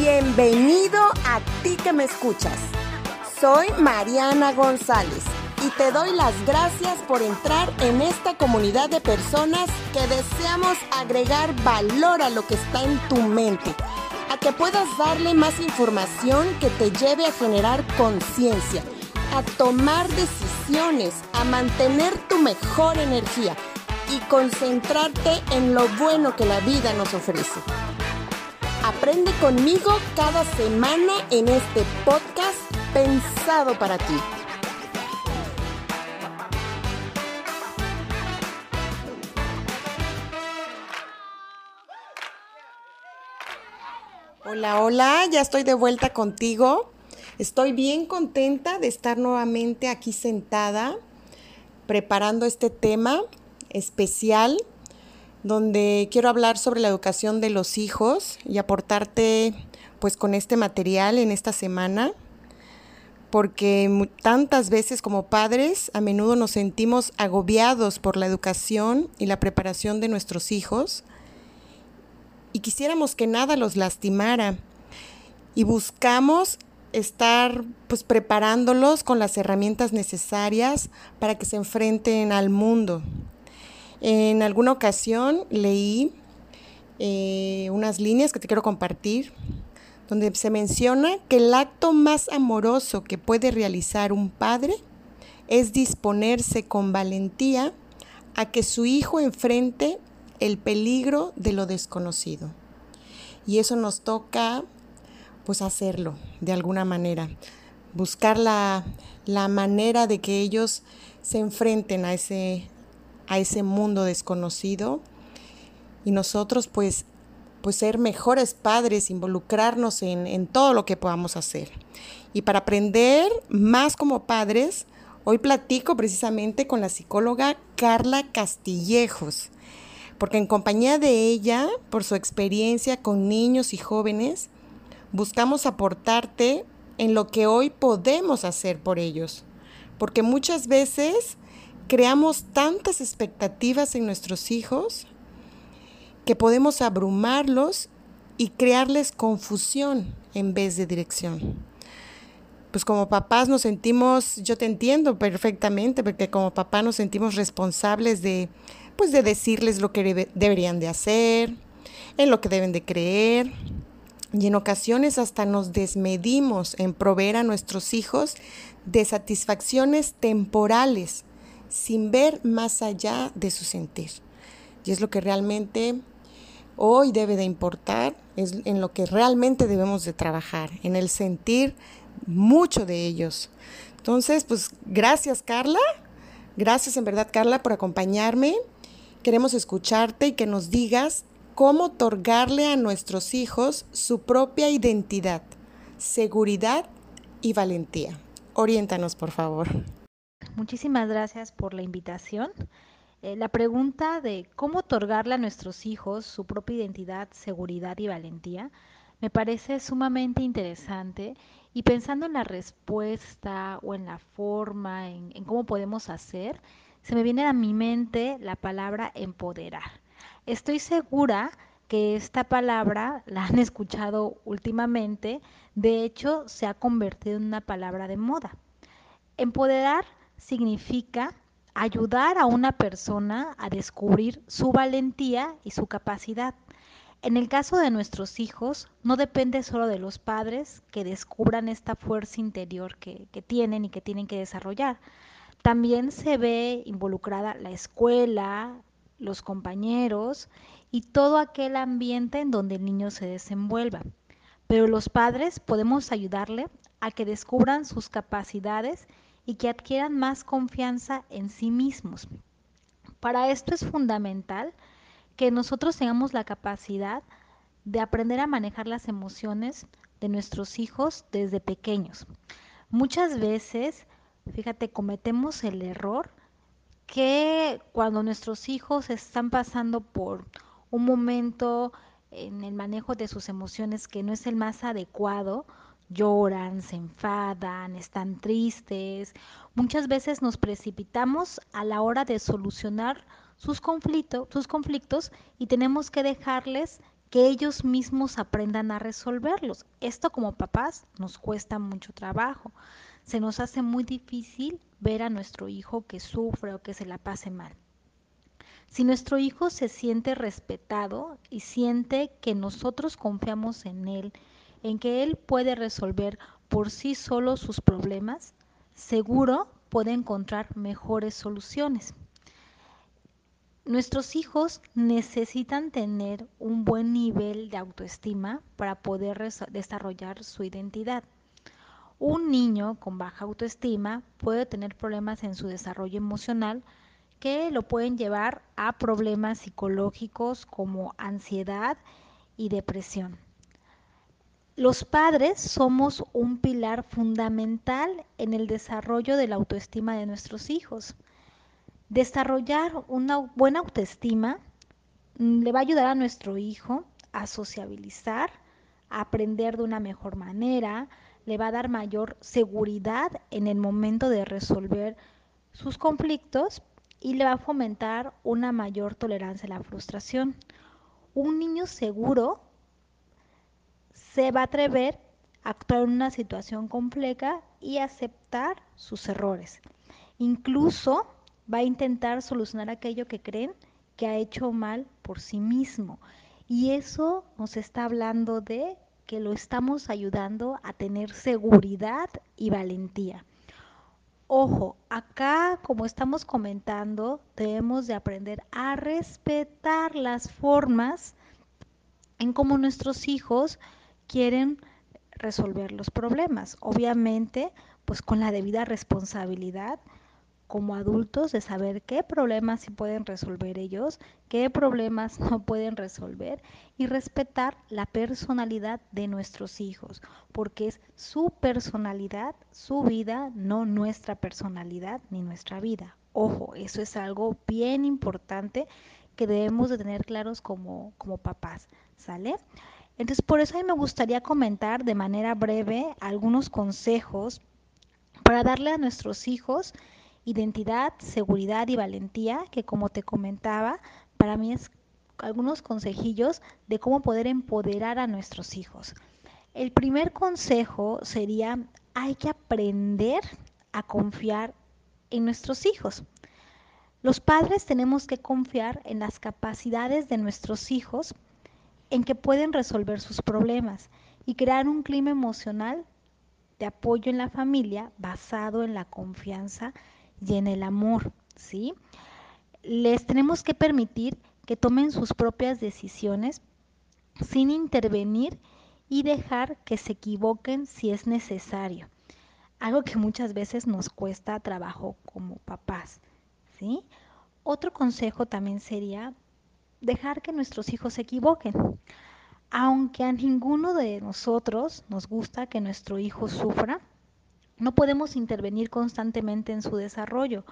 Bienvenido a ti que me escuchas. Soy Mariana González y te doy las gracias por entrar en esta comunidad de personas que deseamos agregar valor a lo que está en tu mente, a que puedas darle más información que te lleve a generar conciencia, a tomar decisiones, a mantener tu mejor energía y concentrarte en lo bueno que la vida nos ofrece. Aprende conmigo cada semana en este podcast pensado para ti. Hola, hola, ya estoy de vuelta contigo. Estoy bien contenta de estar nuevamente aquí sentada preparando este tema especial donde quiero hablar sobre la educación de los hijos y aportarte pues con este material en esta semana, porque tantas veces como padres a menudo nos sentimos agobiados por la educación y la preparación de nuestros hijos y quisiéramos que nada los lastimara y buscamos estar pues preparándolos con las herramientas necesarias para que se enfrenten al mundo. En alguna ocasión leí eh, unas líneas que te quiero compartir, donde se menciona que el acto más amoroso que puede realizar un padre es disponerse con valentía a que su hijo enfrente el peligro de lo desconocido. Y eso nos toca pues hacerlo de alguna manera, buscar la, la manera de que ellos se enfrenten a ese, a ese mundo desconocido y nosotros pues, pues ser mejores padres, involucrarnos en, en todo lo que podamos hacer. Y para aprender más como padres, hoy platico precisamente con la psicóloga Carla Castillejos, porque en compañía de ella, por su experiencia con niños y jóvenes, buscamos aportarte en lo que hoy podemos hacer por ellos. Porque muchas veces creamos tantas expectativas en nuestros hijos que podemos abrumarlos y crearles confusión en vez de dirección. Pues como papás nos sentimos, yo te entiendo perfectamente, porque como papá nos sentimos responsables de, pues de decirles lo que deberían de hacer, en lo que deben de creer, y en ocasiones hasta nos desmedimos en proveer a nuestros hijos de satisfacciones temporales sin ver más allá de su sentir. Y es lo que realmente hoy debe de importar, es en lo que realmente debemos de trabajar, en el sentir mucho de ellos. Entonces, pues gracias Carla, gracias en verdad Carla por acompañarme. Queremos escucharte y que nos digas cómo otorgarle a nuestros hijos su propia identidad, seguridad y valentía. Oriéntanos, por favor. Muchísimas gracias por la invitación. Eh, la pregunta de cómo otorgarle a nuestros hijos su propia identidad, seguridad y valentía me parece sumamente interesante y pensando en la respuesta o en la forma, en, en cómo podemos hacer, se me viene a mi mente la palabra empoderar. Estoy segura que esta palabra la han escuchado últimamente, de hecho se ha convertido en una palabra de moda. Empoderar significa ayudar a una persona a descubrir su valentía y su capacidad. En el caso de nuestros hijos, no depende solo de los padres que descubran esta fuerza interior que, que, tienen y que tienen que desarrollar. También se ve involucrada la escuela, los compañeros y todo aquel ambiente en donde el niño se desenvuelva. Pero los padres podemos ayudarle a que descubran sus capacidades y que adquieran más confianza en sí mismos. Para esto es fundamental que nosotros tengamos la capacidad de aprender a manejar las emociones de nuestros hijos desde pequeños. Muchas veces, fíjate, cometemos el error que cuando nuestros hijos están pasando por un momento en el manejo de sus emociones que no es el más adecuado, lloran, se enfadan, están tristes. Muchas veces nos precipitamos a la hora de solucionar sus, conflictos, sus conflictos y tenemos que dejarles que ellos mismos aprendan a resolverlos. Esto como papás nos cuesta mucho trabajo. Se nos hace muy difícil ver a nuestro hijo que sufre o que se la pase mal. Si nuestro hijo se siente respetado y siente que nosotros confiamos en él, en que él puede resolver por sí solo sus problemas, seguro puede encontrar mejores soluciones. Nuestros hijos necesitan tener un buen nivel de autoestima para poder desarrollar su identidad. Un niño con baja autoestima puede tener problemas en su desarrollo emocional que lo pueden llevar a problemas psicológicos como ansiedad y depresión. Los padres somos un pilar fundamental en el desarrollo de la autoestima de nuestros hijos. Desarrollar una buena autoestima le va a ayudar a nuestro hijo a sociabilizar, a aprender de una mejor manera, le va a dar mayor seguridad en el momento de resolver sus conflictos y le va a fomentar una mayor tolerancia a la frustración. Un niño seguro se va a atrever a actuar en una situación compleja y aceptar sus errores. Incluso va a intentar solucionar aquello que creen que ha hecho mal por sí mismo. Y eso nos está hablando de que lo estamos ayudando a tener seguridad y valentía. Ojo, acá como estamos comentando, debemos de aprender a respetar las formas en cómo nuestros hijos quieren resolver los problemas. Obviamente, pues con la debida responsabilidad como adultos de saber qué problemas sí pueden resolver ellos, qué problemas no pueden resolver y respetar la personalidad de nuestros hijos, porque es su personalidad, su vida, no nuestra personalidad ni nuestra vida. Ojo, eso es algo bien importante que debemos de tener claros como, como papás, ¿sale? Entonces, por eso a mí me gustaría comentar de manera breve algunos consejos para darle a nuestros hijos identidad, seguridad y valentía, que como te comentaba, para mí es algunos consejillos de cómo poder empoderar a nuestros hijos. El primer consejo sería, hay que aprender a confiar en nuestros hijos. Los padres tenemos que confiar en las capacidades de nuestros hijos, en que pueden resolver sus problemas y crear un clima emocional de apoyo en la familia basado en la confianza y en el amor, ¿sí? Les tenemos que permitir que tomen sus propias decisiones sin intervenir y dejar que se equivoquen si es necesario. Algo que muchas veces nos cuesta trabajo como papás, ¿sí? Otro consejo también sería dejar que nuestros hijos se equivoquen. Aunque a ninguno de nosotros nos gusta que nuestro hijo sufra, no podemos intervenir constantemente en su desarrollo.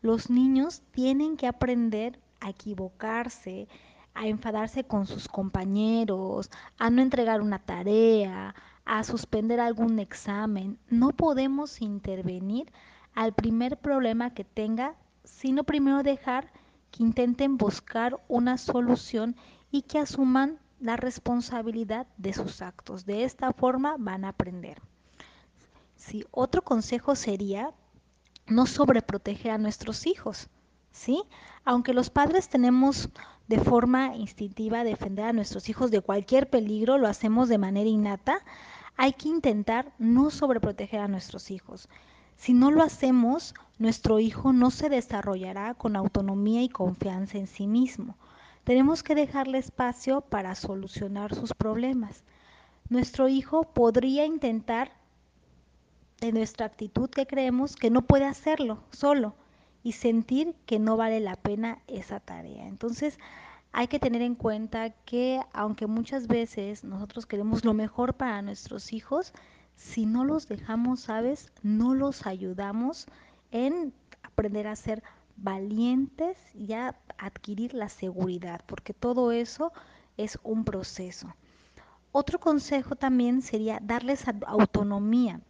Los niños tienen que aprender a equivocarse, a enfadarse con sus compañeros, a no entregar una tarea, a suspender algún examen. No podemos intervenir al primer problema que tenga, sino primero dejar que intenten buscar una solución y que asuman la responsabilidad de sus actos. De esta forma van a aprender. ¿sí? Otro consejo sería no sobreproteger a nuestros hijos, ¿sí? Aunque los padres tenemos de forma instintiva defender a nuestros hijos de cualquier peligro, lo hacemos de manera innata, hay que intentar no sobreproteger a nuestros hijos. Si no lo hacemos, nuestro hijo no se desarrollará con autonomía y confianza en sí mismo. Tenemos que dejarle espacio para solucionar sus problemas. Nuestro hijo podría intentar de nuestra actitud que creemos que no puede hacerlo solo y sentir que no vale la pena esa tarea. Entonces, hay que tener en cuenta que aunque muchas veces nosotros queremos lo mejor para nuestros hijos, si no los dejamos, sabes, no los ayudamos en aprender a ser valientes y a adquirir la seguridad, porque todo eso es un proceso. Otro consejo también sería darles autonomía.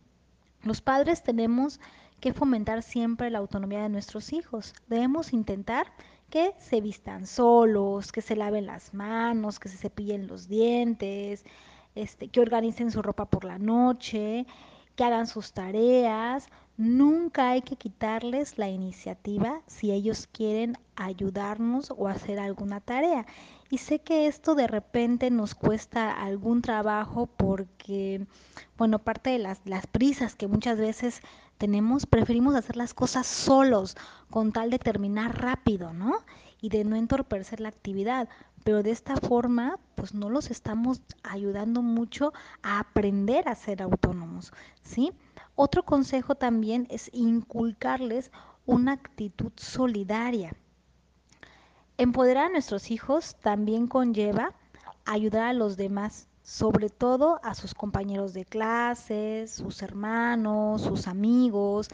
Los padres tenemos que fomentar siempre la autonomía de nuestros hijos. Debemos intentar que se vistan solos, que se laven las manos, que se cepillen los dientes, este, que organicen su ropa por la noche, que hagan sus tareas. Nunca hay que quitarles la iniciativa si ellos quieren ayudarnos o hacer alguna tarea. Y sé que esto de repente nos cuesta algún trabajo porque, bueno, parte de las, las prisas que muchas veces tenemos, preferimos hacer las cosas solos con tal de terminar rápido, ¿no? Y de no entorpecer la actividad. Pero de esta forma, pues no los estamos ayudando mucho a aprender a ser autónomos, ¿sí? Otro consejo también es inculcarles una actitud solidaria. Empoderar a nuestros hijos también conlleva ayudar a los demás, sobre todo a sus compañeros de clase, sus hermanos, sus amigos.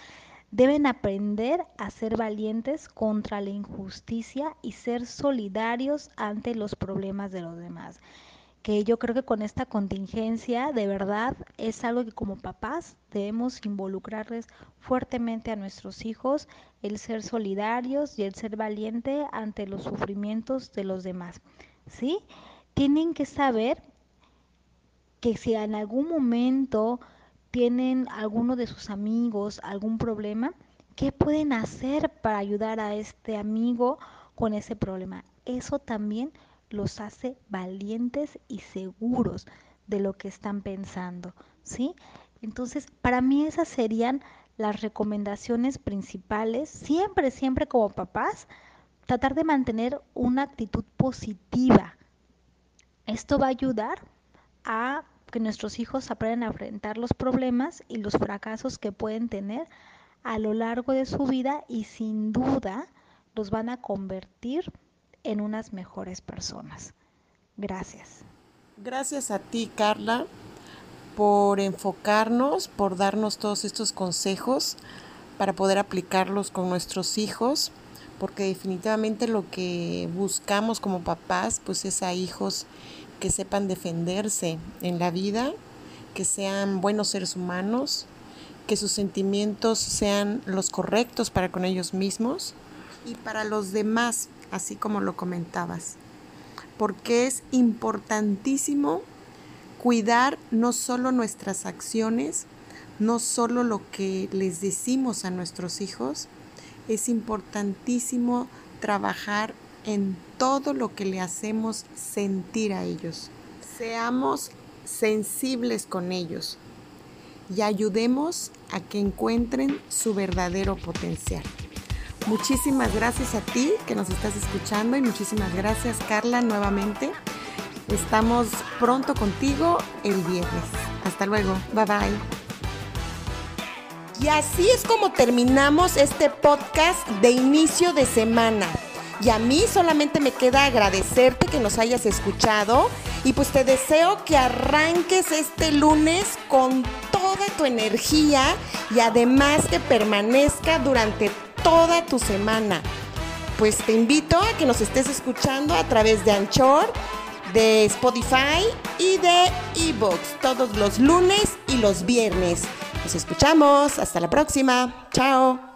Deben aprender a ser valientes contra la injusticia y ser solidarios ante los problemas de los demás que yo creo que con esta contingencia de verdad es algo que como papás debemos involucrarles fuertemente a nuestros hijos, el ser solidarios y el ser valiente ante los sufrimientos de los demás. ¿Sí? Tienen que saber que si en algún momento tienen alguno de sus amigos algún problema, ¿qué pueden hacer para ayudar a este amigo con ese problema? Eso también los hace valientes y seguros de lo que están pensando, ¿sí? Entonces, para mí esas serían las recomendaciones principales, siempre, siempre como papás, tratar de mantener una actitud positiva. Esto va a ayudar a que nuestros hijos aprendan a enfrentar los problemas y los fracasos que pueden tener a lo largo de su vida y sin duda los van a convertir en unas mejores personas. Gracias. Gracias a ti, Carla, por enfocarnos, por darnos todos estos consejos para poder aplicarlos con nuestros hijos, porque definitivamente lo que buscamos como papás, pues es a hijos que sepan defenderse en la vida, que sean buenos seres humanos, que sus sentimientos sean los correctos para con ellos mismos y para los demás, así como lo comentabas, porque es importantísimo cuidar no solo nuestras acciones, no solo lo que les decimos a nuestros hijos, es importantísimo trabajar en todo lo que le hacemos sentir a ellos. Seamos sensibles con ellos y ayudemos a que encuentren su verdadero potencial. Muchísimas gracias a ti que nos estás escuchando y muchísimas gracias Carla nuevamente. Estamos pronto contigo el viernes. Hasta luego. Bye bye. Y así es como terminamos este podcast de inicio de semana. Y a mí solamente me queda agradecerte que nos hayas escuchado y pues te deseo que arranques este lunes con toda tu energía y además que permanezca durante toda tu semana. Pues te invito a que nos estés escuchando a través de Anchor, de Spotify y de eBooks todos los lunes y los viernes. Nos escuchamos. Hasta la próxima. Chao.